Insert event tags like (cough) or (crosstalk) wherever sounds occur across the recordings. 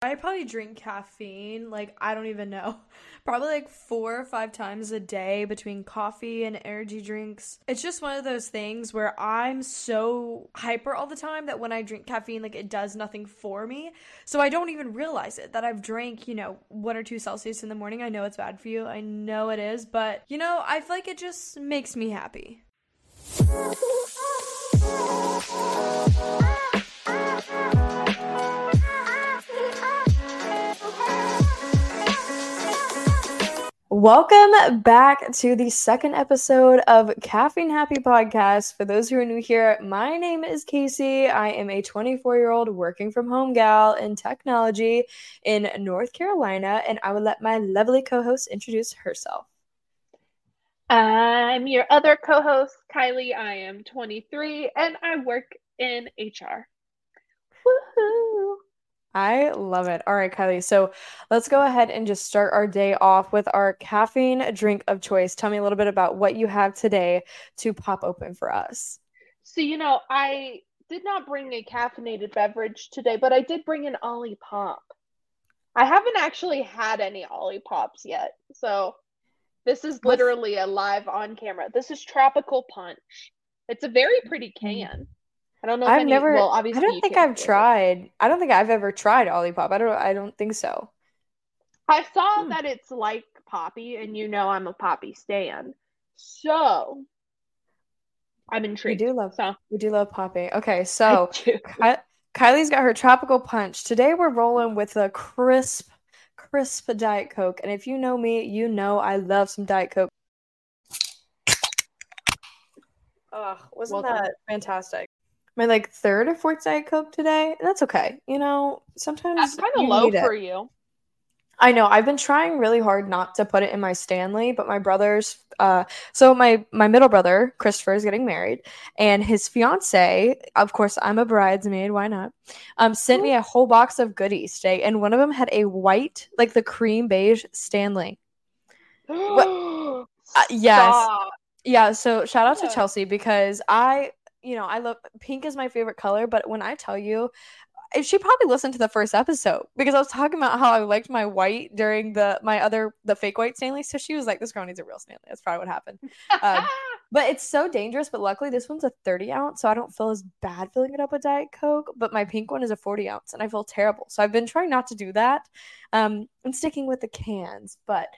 I probably drink caffeine, like, I don't even know. (laughs) Probably like four or five times a day between coffee and energy drinks. It's just one of those things where I'm so hyper all the time that when I drink caffeine, like, it does nothing for me. So I don't even realize it that I've drank, you know, one or two Celsius in the morning. I know it's bad for you. I know it is. But, you know, I feel like it just makes me happy. Welcome back to the second episode of Caffeine Happy Podcast. For those who are new here, my name is Casey. I am a 24 year old working from home gal in technology in North Carolina, and I will let my lovely co host introduce herself. I'm your other co host, Kylie. I am 23 and I work in HR. I love it. All right, Kylie. So let's go ahead and just start our day off with our caffeine drink of choice. Tell me a little bit about what you have today to pop open for us. So, you know, I did not bring a caffeinated beverage today, but I did bring an Olipop. I haven't actually had any Olipops yet. So this is literally a live on camera. This is Tropical Punch. It's a very pretty mm. can. I don't know. I've any, never. Well, obviously, I don't think I've tried. It. I don't think I've ever tried Olipop. I don't. I don't think so. I saw hmm. that it's like Poppi, and you know I'm a Poppi stan, so I'm intrigued. We do love. So. We do love Poppi. Okay, (laughs) so Ky- Kylie's got her tropical punch. Today we're rolling with a crisp, crisp Diet Coke, and if you know me, you know I love some Diet Coke. Oh, wasn't well that fantastic? My like third or fourth diet coke today. That's okay. You know, sometimes that's kind of low for you. I know. I've been trying really hard not to put it in my Stanley, but my brother's uh so my my middle brother, Christopher, is getting married, and his fiance, of course, I'm a bridesmaid, why not? Um, sent me a whole box of goodies today, and one of them had a white, like the cream beige Stanley. (gasps) uh, yes. Yeah, so shout out to Chelsea because I you know, I love pink is my favorite color, but when I tell you, she probably listened to the first episode because I was talking about how I liked my white during the my other the fake white Stanley. So she was like, "This girl needs a real Stanley." That's probably what happened. Um, (laughs) but it's so dangerous. But luckily, this one's a 30 ounce, so I don't feel as bad filling it up with Diet Coke. But my pink one is a 40 ounce, and I feel terrible. So I've been trying not to do that. Um, I'm sticking with the cans, but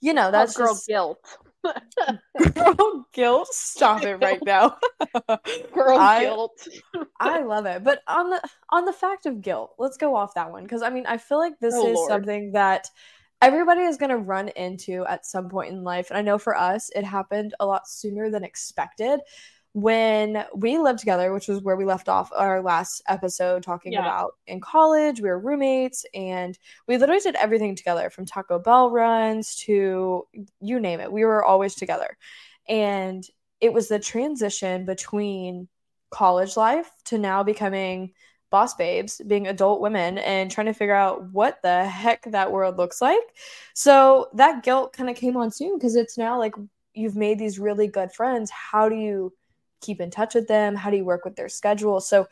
you know that's girl just... guilt. Girl (laughs) guilt. Stop it right now. (laughs) girl I, guilt. (laughs) I love it. But on the on the fact of guilt, let's go off that one because I mean I feel like this oh, is Lord. something that everybody is going to run into at some point in life. And I know for us, it happened a lot sooner than expected when we lived together, which was where we left off our last episode talking yeah. about in college, we were roommates and we literally did everything together from Taco Bell runs to you name it. We were always together. And it was the transition between college life to now becoming boss babes, being adult women, and trying to figure out what the heck that world looks like. So that guilt kind of came on soon because it's now like you've made these really good friends. How do you keep in touch with them? How do you work with their schedule? So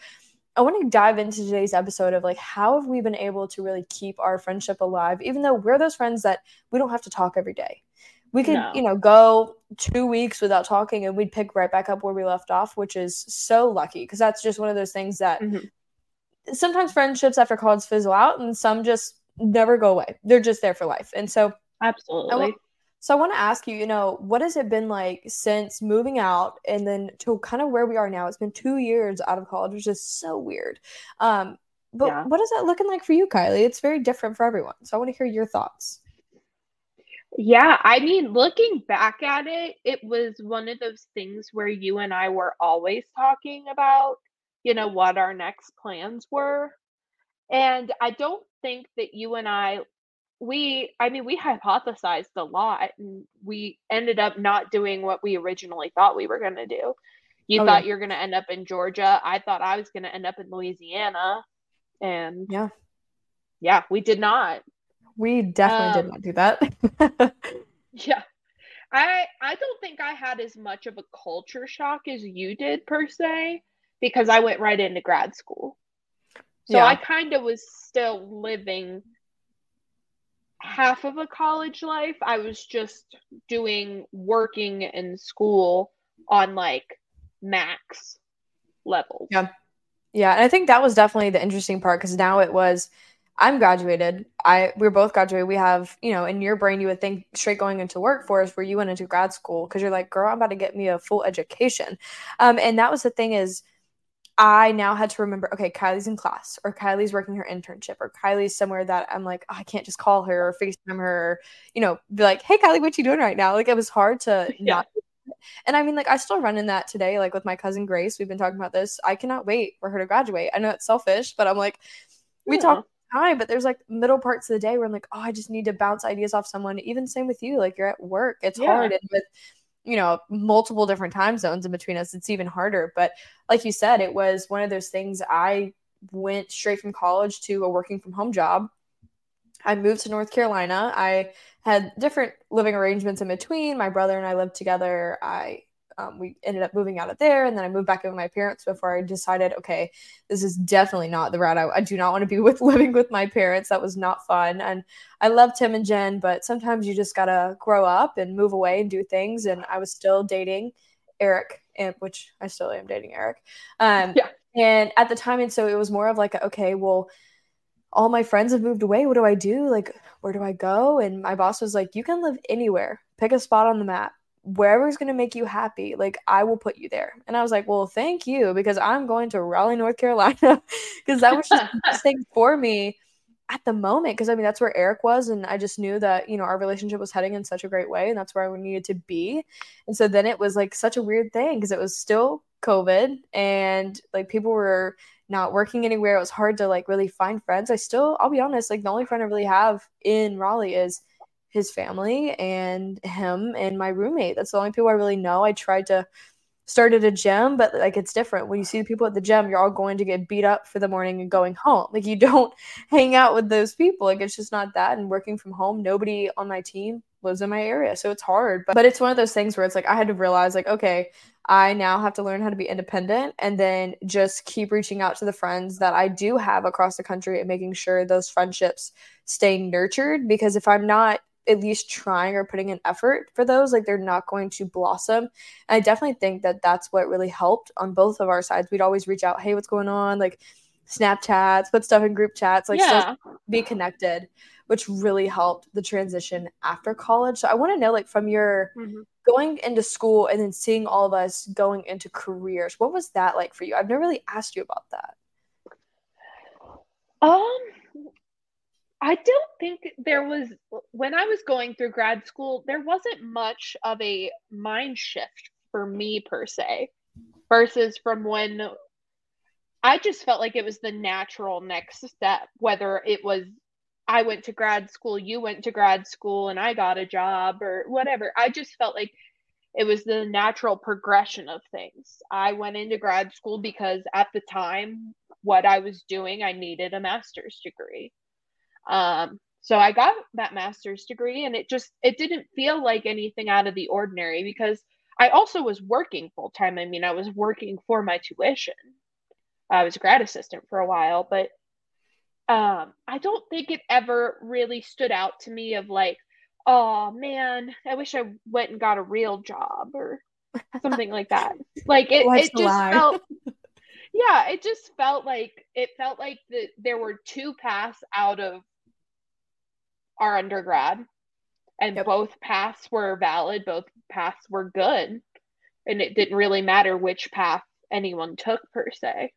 I want to dive into today's episode of like how have we been able to really keep our friendship alive, even though we're those friends that we don't have to talk every day. We could, no. you know, go two weeks without talking and we'd pick right back up where we left off, which is so lucky because that's just one of those things that mm-hmm. sometimes friendships after college fizzle out and some just never go away. They're just there for life. And so absolutely. So I want to ask you, you know, what has it been like since moving out and then to kind of where we are now? It's been two years out of college, which is so weird. Um, but yeah. what is that looking like for you, Kylie? It's very different for everyone. So I want to hear your thoughts. Yeah, I mean, looking back at it, it was one of those things where you and I were always talking about, you know, what our next plans were. And I don't think that you and I we i mean we hypothesized a lot and we ended up not doing what we originally thought we were going to do. You oh, thought yeah. you're going to end up in georgia. I thought i was going to end up in louisiana. And yeah. Yeah we did not. We definitely um, did not do that. (laughs) Yeah. I i don't think i had as much of a culture shock as you did per se because i went right into grad school. So yeah. I kind of was still living half of a college life. I was just doing working in school on like max level Yeah. Yeah. And I think that was definitely the interesting part because now it was I'm graduated. I we're both graduated. We have, you know, in your brain you would think straight going into workforce where you went into grad school because you're like, girl, I'm about to get me a full education. Um, and that was the thing is I now had to remember, okay, Kylie's in class, or Kylie's working her internship, or Kylie's somewhere that I'm like, oh, I can't just call her or FaceTime her, or, you know, be like, hey, Kylie, what you doing right now? Like, it was hard to (laughs) yeah. not. And I mean, like, I still run in that today, like with my cousin Grace. We've been talking about this. I cannot wait for her to graduate. I know it's selfish, but I'm like, we yeah. talk time, but there's like middle parts of the day where I'm like, oh, I just need to bounce ideas off someone. Even same with you, like you're at work, it's yeah. hard. And with you know multiple different time zones in between us it's even harder. But like you said it was one of those things i went straight from college to a working from home job. I moved to north carolina. I had different living arrangements in between. My brother and i lived together. I um, we ended up moving out of there and then i moved back in with my parents before i decided okay this is definitely not the route I, I, do not want to be (laughs) with living with my parents. That was not fun and i love tim and jen but sometimes you just gotta grow up and move away and do things and i was still dating eric and which i still am dating eric um, yeah. and at the time and so it was more of like okay well all my friends have moved away what do i do? Like where do i go? And my boss was like you can live anywhere. Pick a spot on the map wherever's going to make you happy, like I will put you there. And I was like, well, thank you because I'm going to Raleigh, North Carolina (laughs) because that was just the (laughs) best thing for me at the moment. Because I mean, that's where Eric was. And I just knew that, you know, our relationship was heading in such a great way. And that's where I needed to be. And so then it was like such a weird thing because it was still COVID and like people were not working anywhere. It was hard to like really find friends. I still, I'll be honest, like the only friend I really have in Raleigh is his family and him and my roommate. That's the only people I really know. I tried to start at a gym, but like it's different. When you see people at the gym, you're all going to get beat up for the morning and going home. Like you (laughs) don't hang out with those people. Like it's just not that. And working from home, nobody on my team lives in my area. So it's hard. But, but it's one of those things where it's like I had to realize like, okay, I now have to learn how to be independent and then just keep reaching out to the friends that I do have across the country and making sure those friendships stay nurtured because if I'm not at least trying or putting an effort for those, like they're not going to blossom. And I definitely think that that's what really helped on both of our sides. We'd always reach out, hey, what's going on? Like Snapchats, put stuff in group chats, like yeah. be connected, which really helped the transition after college. So I want to know, like, from your mm-hmm. going into school and then seeing all of us going into careers, what was that like for you? I've never really asked you about that. Um, I don't think there was when I was going through grad school, there wasn't much of a mind shift for me per se versus from when I just felt like it was the natural next step, whether it was I went to grad school, you went to grad school, and I got a job or whatever. I just felt like it was the natural progression of things. I went into grad school because at the time, what I was doing, I needed a master's degree. Um, so I got that master's degree and it just it didn't feel like anything out of the ordinary because I also was working full time. I mean, I was working for my tuition. I was a grad assistant for a while, but um, I don't think it ever really stood out to me of like, oh man, I wish I went and got a real job or something like that. Like it, it just lie. felt (laughs) yeah, it just felt like it felt like that there were two paths out of our undergrad and yep. both paths were valid both paths were good and it didn't really matter which path anyone took per se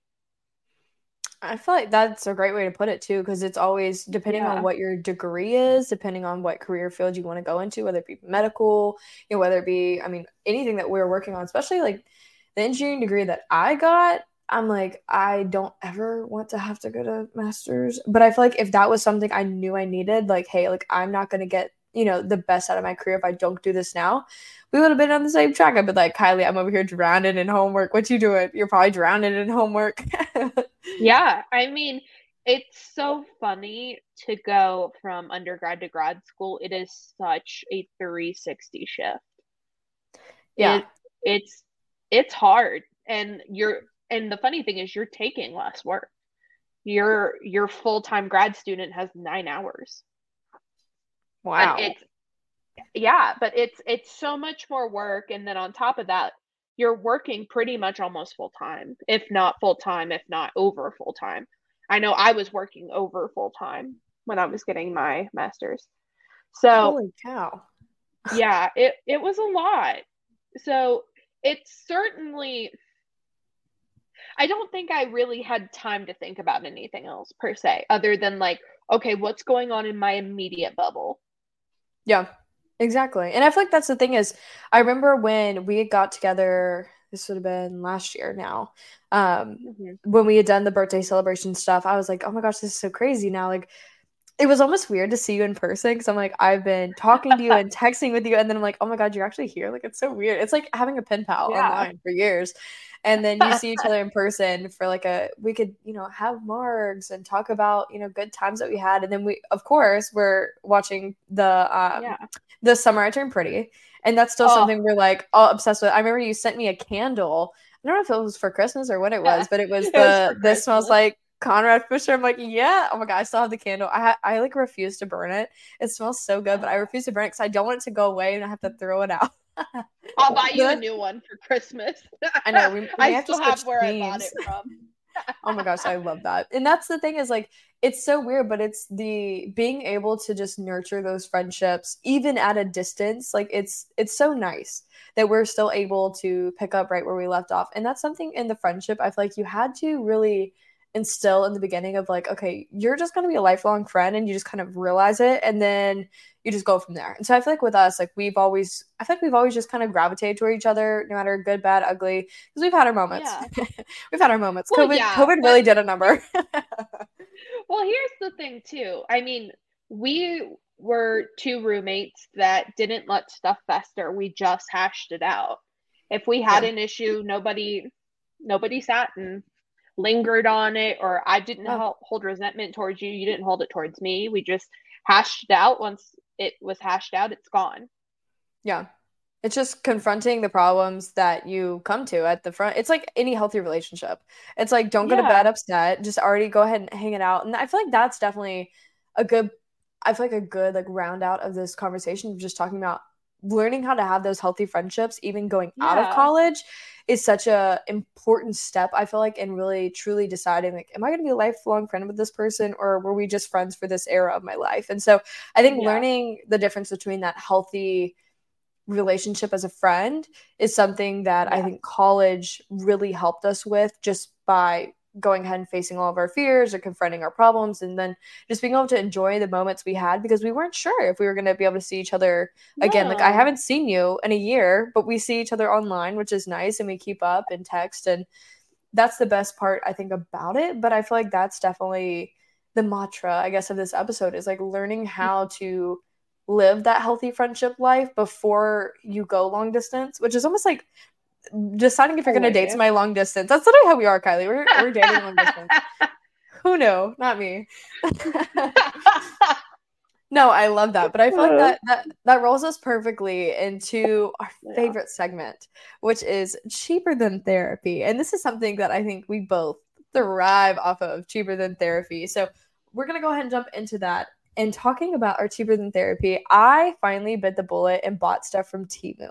I feel like that's a great way to put it too, because it's always depending yeah. on what your degree is, depending on what career field you want to go into, whether it be medical, you know, whether it be, I mean, anything that we're working on, especially like the engineering degree that I got, I'm like, I don't ever want to have to go to masters. But I feel like if that was something I knew I needed, like, hey, like I'm not gonna get, you know, the best out of my career if I don't do this now, we would have been on the same track. I'd be like, Kylie, I'm over here drowning in homework. What you doing? You're probably drowning in homework. (laughs) yeah. I mean, it's so funny to go from undergrad to grad school. It is such a 360 shift. Yeah. It, it's it's hard and you're and the funny thing is you're taking less work your your full-time grad student has 9 hours. Wow. And it's yeah, but it's it's so much more work and then on top of that, you're working pretty much almost full time, if not full time, if not over full time. I know I was working over full time when I was getting my master's. So holy cow. (laughs) yeah, it, it was a lot. So it's certainly I don't think I really had time to think about anything else per se, other than like, okay, what's going on in my immediate bubble? Yeah. Exactly. And I feel like that's the thing is I remember when we got together, this would have been last year now. Um, mm-hmm. when we had done the birthday celebration stuff, I was like, oh my gosh, this is so crazy now. Like it was almost weird to see you in person because I'm like, I've been talking to you and texting with you, and then I'm like, oh my god, you're actually here. Like it's so weird. It's like having a pen pal yeah. online for years and then you see each (laughs) other in person for like a we could you know have margs and talk about you know good times that we had and then we of course we're watching the um yeah. the summer i turned pretty and that's still oh. something we're like all obsessed with i remember you sent me a candle i don't know if it was for christmas or what it was (laughs) but it was the it was this smells like Conrad Fisher. I'm like, yeah. Oh my god, I still have the candle. I I like refuse to burn it. It smells so good, but I refuse to burn it because I don't want it to go away and I have to throw it out. (laughs) I'll buy you a new one for Christmas. I know. We, (laughs) we I have still to have where themes. I bought it from. (laughs) oh my gosh, I love that. And that's the thing is like it's so weird, but it's the being able to just nurture those friendships even at a distance. Like it's it's so nice that we're still able to pick up right where we left off. And that's something in the friendship I feel like you had to really instill in the beginning of like, okay, you're just going to be a lifelong friend and you just kind of realize it and then you just go from there. And so I feel like with us, like we've always, I feel like we've always just kind of gravitated toward each other, no matter good, bad, ugly, because we've had our moments. Yeah. (laughs) we've had our moments. Well, COVID, yeah, COVID really did a number. (laughs) well, here's the thing too. I mean, we were two roommates that didn't let stuff fester. We just hashed it out. If we had yeah. an issue, nobody, nobody sat and lingered on it or I didn't oh. hold resentment towards you, you didn't hold it towards me. We just hashed it out. Once it was hashed out, it's gone. Yeah. It's just confronting the problems that you come to at the front. It's like any healthy relationship. It's like don't go yeah. to bed upset. Just already go ahead and hang it out. And I feel like that's definitely a good I feel like a good like round out of this conversation of just talking about learning how to have those healthy friendships even going yeah. out of college is such a important step i feel like in really truly deciding like am i going to be a lifelong friend with this person or were we just friends for this era of my life and so i think yeah. learning the difference between that healthy relationship as a friend is something that yeah. i think college really helped us with just by going ahead and facing all of our fears or confronting our problems and then just being able to enjoy the moments we had because we weren't sure if we were going to be able to see each other again. Like i haven't seen you in a year but we see each other online which is nice and we keep up and text and that's the best part i think about it. But i feel like that's definitely the mantra i guess of this episode is like learning mm. how to live that healthy friendship life before you go long distance which is almost like deciding if you're going to date somebody long distance. That's literally how we are, Kylie. We're, we're dating long (laughs) distance. Who knew? Not me. (laughs) no, I love that. But I feel like that, that that rolls us perfectly into our yeah. favorite segment, which is cheaper than therapy. And this is something that I think we both thrive off of cheaper than therapy. So we're gonna go ahead and jump into that. And talking about our cheaper than therapy, I finally bit the bullet and bought stuff from Temu.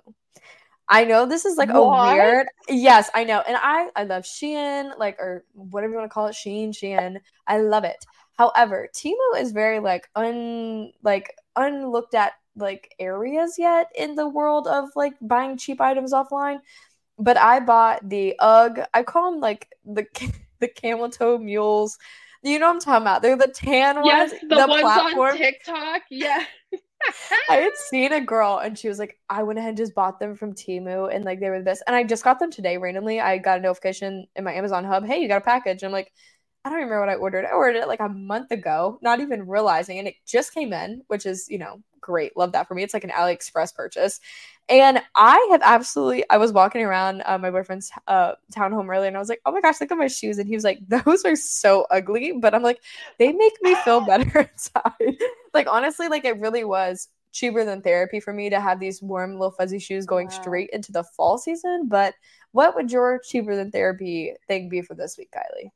I know this is like what? a weird. Yes, I know. And I I love Shein, like or whatever you want to call it, Shein, Shein. I love it. However, Temu is very like un like unlooked at like areas yet in the world of like buying cheap items offline. But I bought the UGG. I call them like the (laughs) the camel toe mules. You know what I'm talking about? They're the tan ones. Yes, the, the ones platform. on TikTok. Yeah. I had seen a girl and she was like, I went ahead and just bought them from Temu and like they were the best. And I just got them today randomly. I got a notification in my Amazon hub, hey, you got a package. And I'm like, I don't remember what I ordered. I ordered it like a month ago, not even realizing, and it just came in, which is, you know, great. Love that for me. It's like an AliExpress purchase. And I have absolutely, I was walking around uh, my boyfriend's uh, townhome earlier and I was like, oh my gosh, look at my shoes. And he was like, (laughs) those are so ugly. But I'm like, they make me feel (laughs) better inside. (laughs) like, honestly, like it really was cheaper than therapy for me to have these warm little fuzzy shoes going wow. straight into the fall season. But what would your cheaper than therapy thing be for this week, Kylie?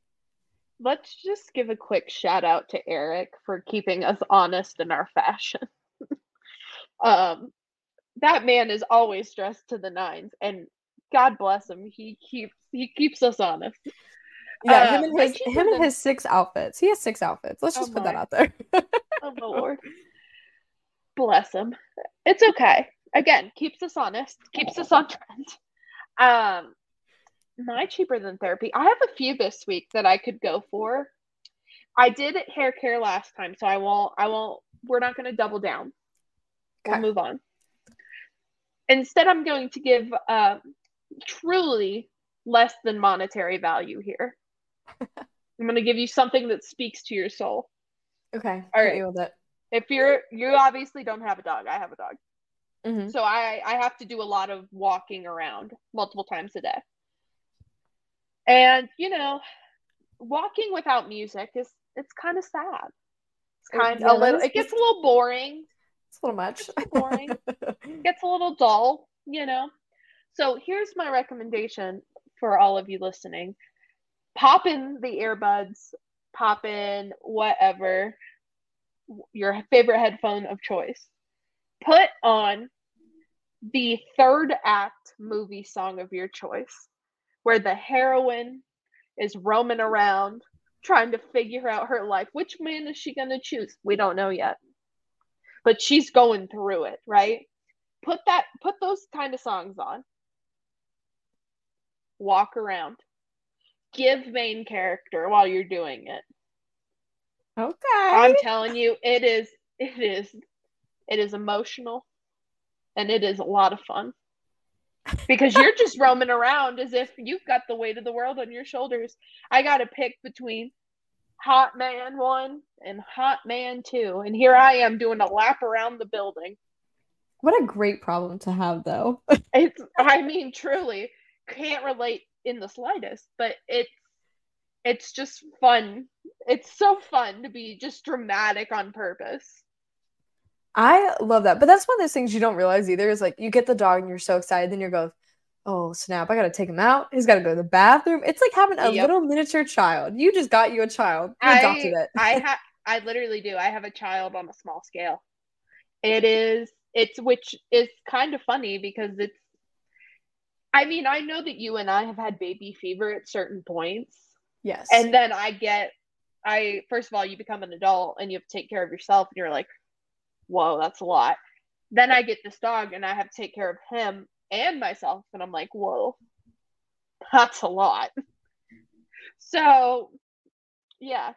Let's just give a quick shout out to Eric for keeping us honest in our fashion. (laughs) um, that man is always dressed to the nines, and God bless him. He keeps he keeps us honest. Yeah, him uh, and his him and his six outfits. He has six outfits. Let's just oh put that out there. (laughs) oh my lord. Bless him. It's okay. Again, keeps us honest, keeps us on trend. Um, my cheaper than therapy. I have a few this week that I could go for. I did hair care last time, so I won't. I won't. We're not going to double down. Okay. We'll move on. Instead, I'm going to give uh, truly less than monetary value here. (laughs) I'm going to give you something that speaks to your soul. Okay. All right. With it. If you're you obviously don't have a dog. I have a dog. Mm-hmm. So I I have to do a lot of walking around multiple times a day. And you know, walking without music is it's kind of sad. It's kind of a little, it gets a little boring. It's a little much. It's boring. (laughs) gets a little dull, you know. So here's my recommendation for all of you listening. Pop in the earbuds, pop in whatever your favorite headphone of choice. Put on the third act movie song of your choice where the heroine is roaming around trying to figure out her life. Which man is she going to choose? We don't know yet. But she's going through it, right? Put that put those kind of songs on. Walk around. Give main character while you're doing it. Okay. I'm telling you it is it is it is emotional and it is a lot of fun because you're just roaming around as if you've got the weight of the world on your shoulders. I got to pick between Hot Man 1 and Hot Man 2. And here I am doing a lap around the building. What a great problem to have, though. (laughs) it's, I mean, truly, can't relate in the slightest, but it's, it's just fun. It's so fun to be just dramatic on purpose. I love that. But that's one of those things you don't realize either is like you get the dog and you're so excited, then you go, oh snap, I gotta take him out. He's gotta go to the bathroom. It's like having a yep. little miniature child. You just got you a child. You I, adopted it. I (laughs) have I literally do. I have a child on a small scale. It is it's which is kind of funny because it's I mean, I know that you and I have had baby fever at certain points. Yes. And then I get I first of all, you become an adult and you have to take care of yourself and you're like, whoa, that's a lot. Then I get this dog and I have to take care of him and myself. And I'm like, whoa, that's a lot. So, yeah,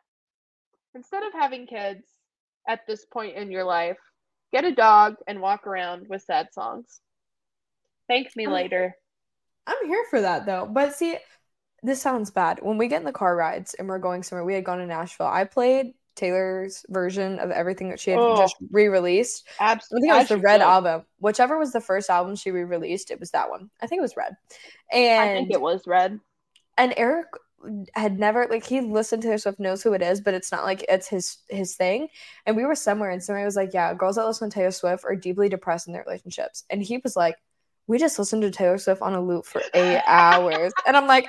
instead of having kids at this point in your life, get a dog and walk around with sad songs. Thank me I'm, later. I'm here for that though. But see, this sounds bad. When we get in the car rides and we're going somewhere, we had gone to Nashville. I played Taylor's version of everything that she had oh, just re-released. Absolutely. I think it was the Red album. Whichever was the first album she re-released, it was that one. I think it was Red. And I think it was Red. And Eric had never like he listened to Taylor Swift, knows who it is, but it's not like it's his his thing. And we were somewhere and somebody was like, Yeah, girls that listen to Taylor Swift are deeply depressed in their relationships. And he was like, We just listened to Taylor Swift on a loop for eight (laughs) hours. And I'm like,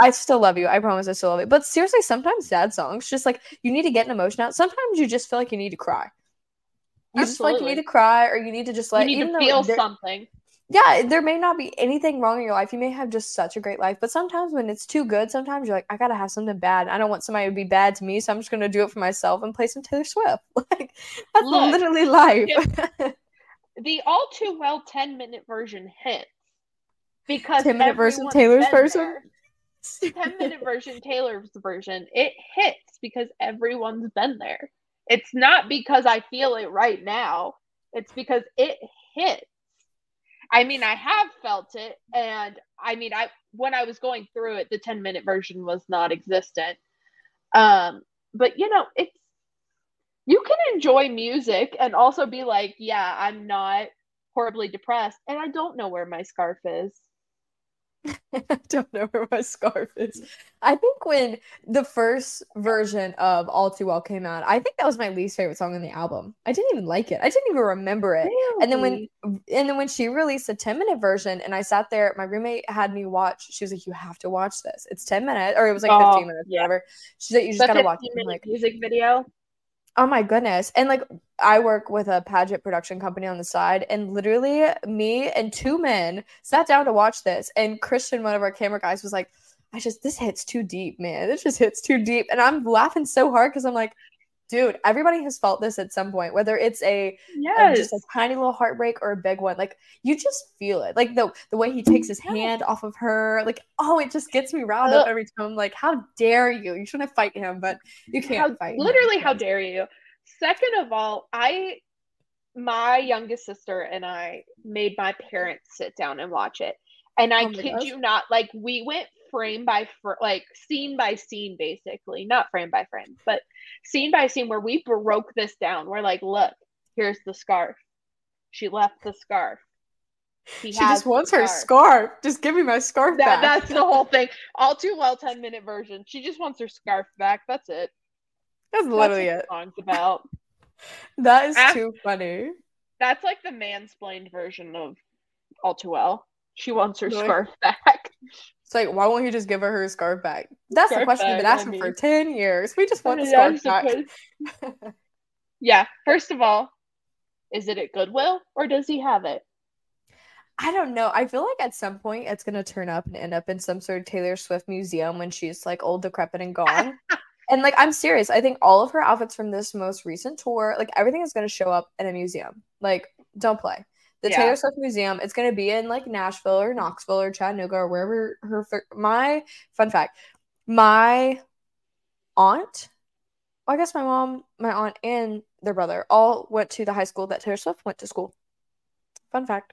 I still love you. I promise I still love you. But seriously, sometimes sad songs, just like you need to get an emotion out. Sometimes you just feel like you need to cry. You Absolutely. just feel like you need to cry or you need to just like you need to feel something. Yeah, there may not be anything wrong in your life. You may have just such a great life. But sometimes when it's too good, sometimes you're like, I gotta have something bad. I don't want somebody to be bad to me, so I'm just gonna do it for myself and play some Taylor Swift. (laughs) Like that's Look, literally life. (laughs) the all too well 10 minute version hits because 10 minute version Taylor's version. 10 minute (laughs) version, Taylor's version, it hits because everyone's been there. It's not because I feel it right now, it's because it hits. I mean, I have felt it, and I mean, I when I was going through it, the 10 minute version was not existent. Um, but you know, it's you can enjoy music and also be like, yeah, I'm not horribly depressed, and I don't know where my scarf is. (laughs) I don't know where my scarf is. I think when the first version of All Too Well came out, I think that was my least favorite song on the album. I didn't even like it. I didn't even remember it. Really? And then when and then when she released a 10 minute version and I sat there, my roommate had me watch. She was like, You have to watch this. It's 10 minutes, or it was like 15 oh, minutes, yeah. whatever. She said you just gotta watch it. Like music video. Oh my goodness. And like I work with a pageant production company on the side and literally me and two men sat down to watch this and Christian one of our camera guys was like I just this hits too deep, man. This just hits too deep and I'm laughing so hard cuz I'm like dude, everybody has felt this at some point whether it's a, yes. a just a tiny little heartbreak or a big one. Like you just feel it. Like the the way he takes his hand off of her, like oh, it just gets me riled up every time. I'm like how dare you? You shouldn't fight him, but you can't how, fight. Literally, him. how dare you? Second of all, I my youngest sister and I made my parents sit down and watch it. And I oh kid gosh. you not, like we went frame by fr- like scene by scene basically, not frame by frame, but scene by scene where we broke this down. We're like, look, here's the scarf. She left the scarf. He she just wants scarf. her scarf. Just give me my scarf that, back. That's the whole (laughs) thing. All too well, 10 minute version. She just wants her scarf back. That's it. That's literally That's it. Song's about. (laughs) that is ah. too funny. That's like the mansplained version of All Too Well. She wants her really? scarf back. (laughs) It's like, why won't you just give her her scarf back? That's scarf the question we've been asking I mean. for 10 years. We just want the (laughs) scarf back. (laughs) yeah, first of all, is it at Goodwill or does he have it? I don't know. I feel like at some point it's going to turn up and end up in some sort of Taylor Swift museum when she's like old, decrepit, and gone. And like I'm serious. I think all of her outfits from this most recent tour, like everything is going to show up in a museum. Like don't play. The yeah. Taylor Swift Museum, it's going to be in like Nashville or Knoxville or Chattanooga or wherever her my fun fact. My aunt, well, I guess my mom, my aunt and their brother all went to the high school that Taylor Swift went to school. Fun fact.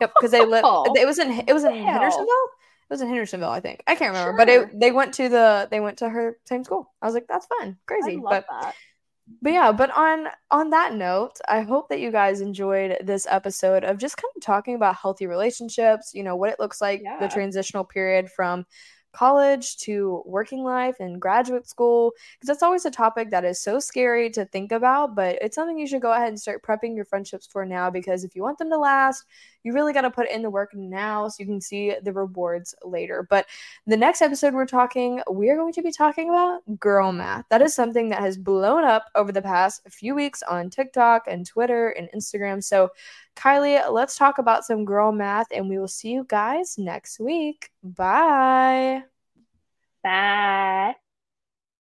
Yep, because they lived. (laughs) It was in it was in Hendersonville. It was in Hendersonville, I think. I can't remember, sure. but it, they went to the they went to her same school. I was like, that's fun, crazy, but that. But yeah. But on on that note, I hope that you guys enjoyed this episode of just kind of talking about healthy relationships. You know what it looks like, yeah. the transitional period from college to working life and graduate school because that's always a topic that is so scary to think about but it's something you should go ahead and start prepping your friendships for now because if you want them to last you really got to put in the work now so you can see the rewards later. But the next episode we're talking, we are going to be talking about girl math. That is something that has blown up over the past few weeks on TikTok and Twitter and Instagram. So, Kylie, let's talk about some girl math and we will see you guys next week. Bye. Bye.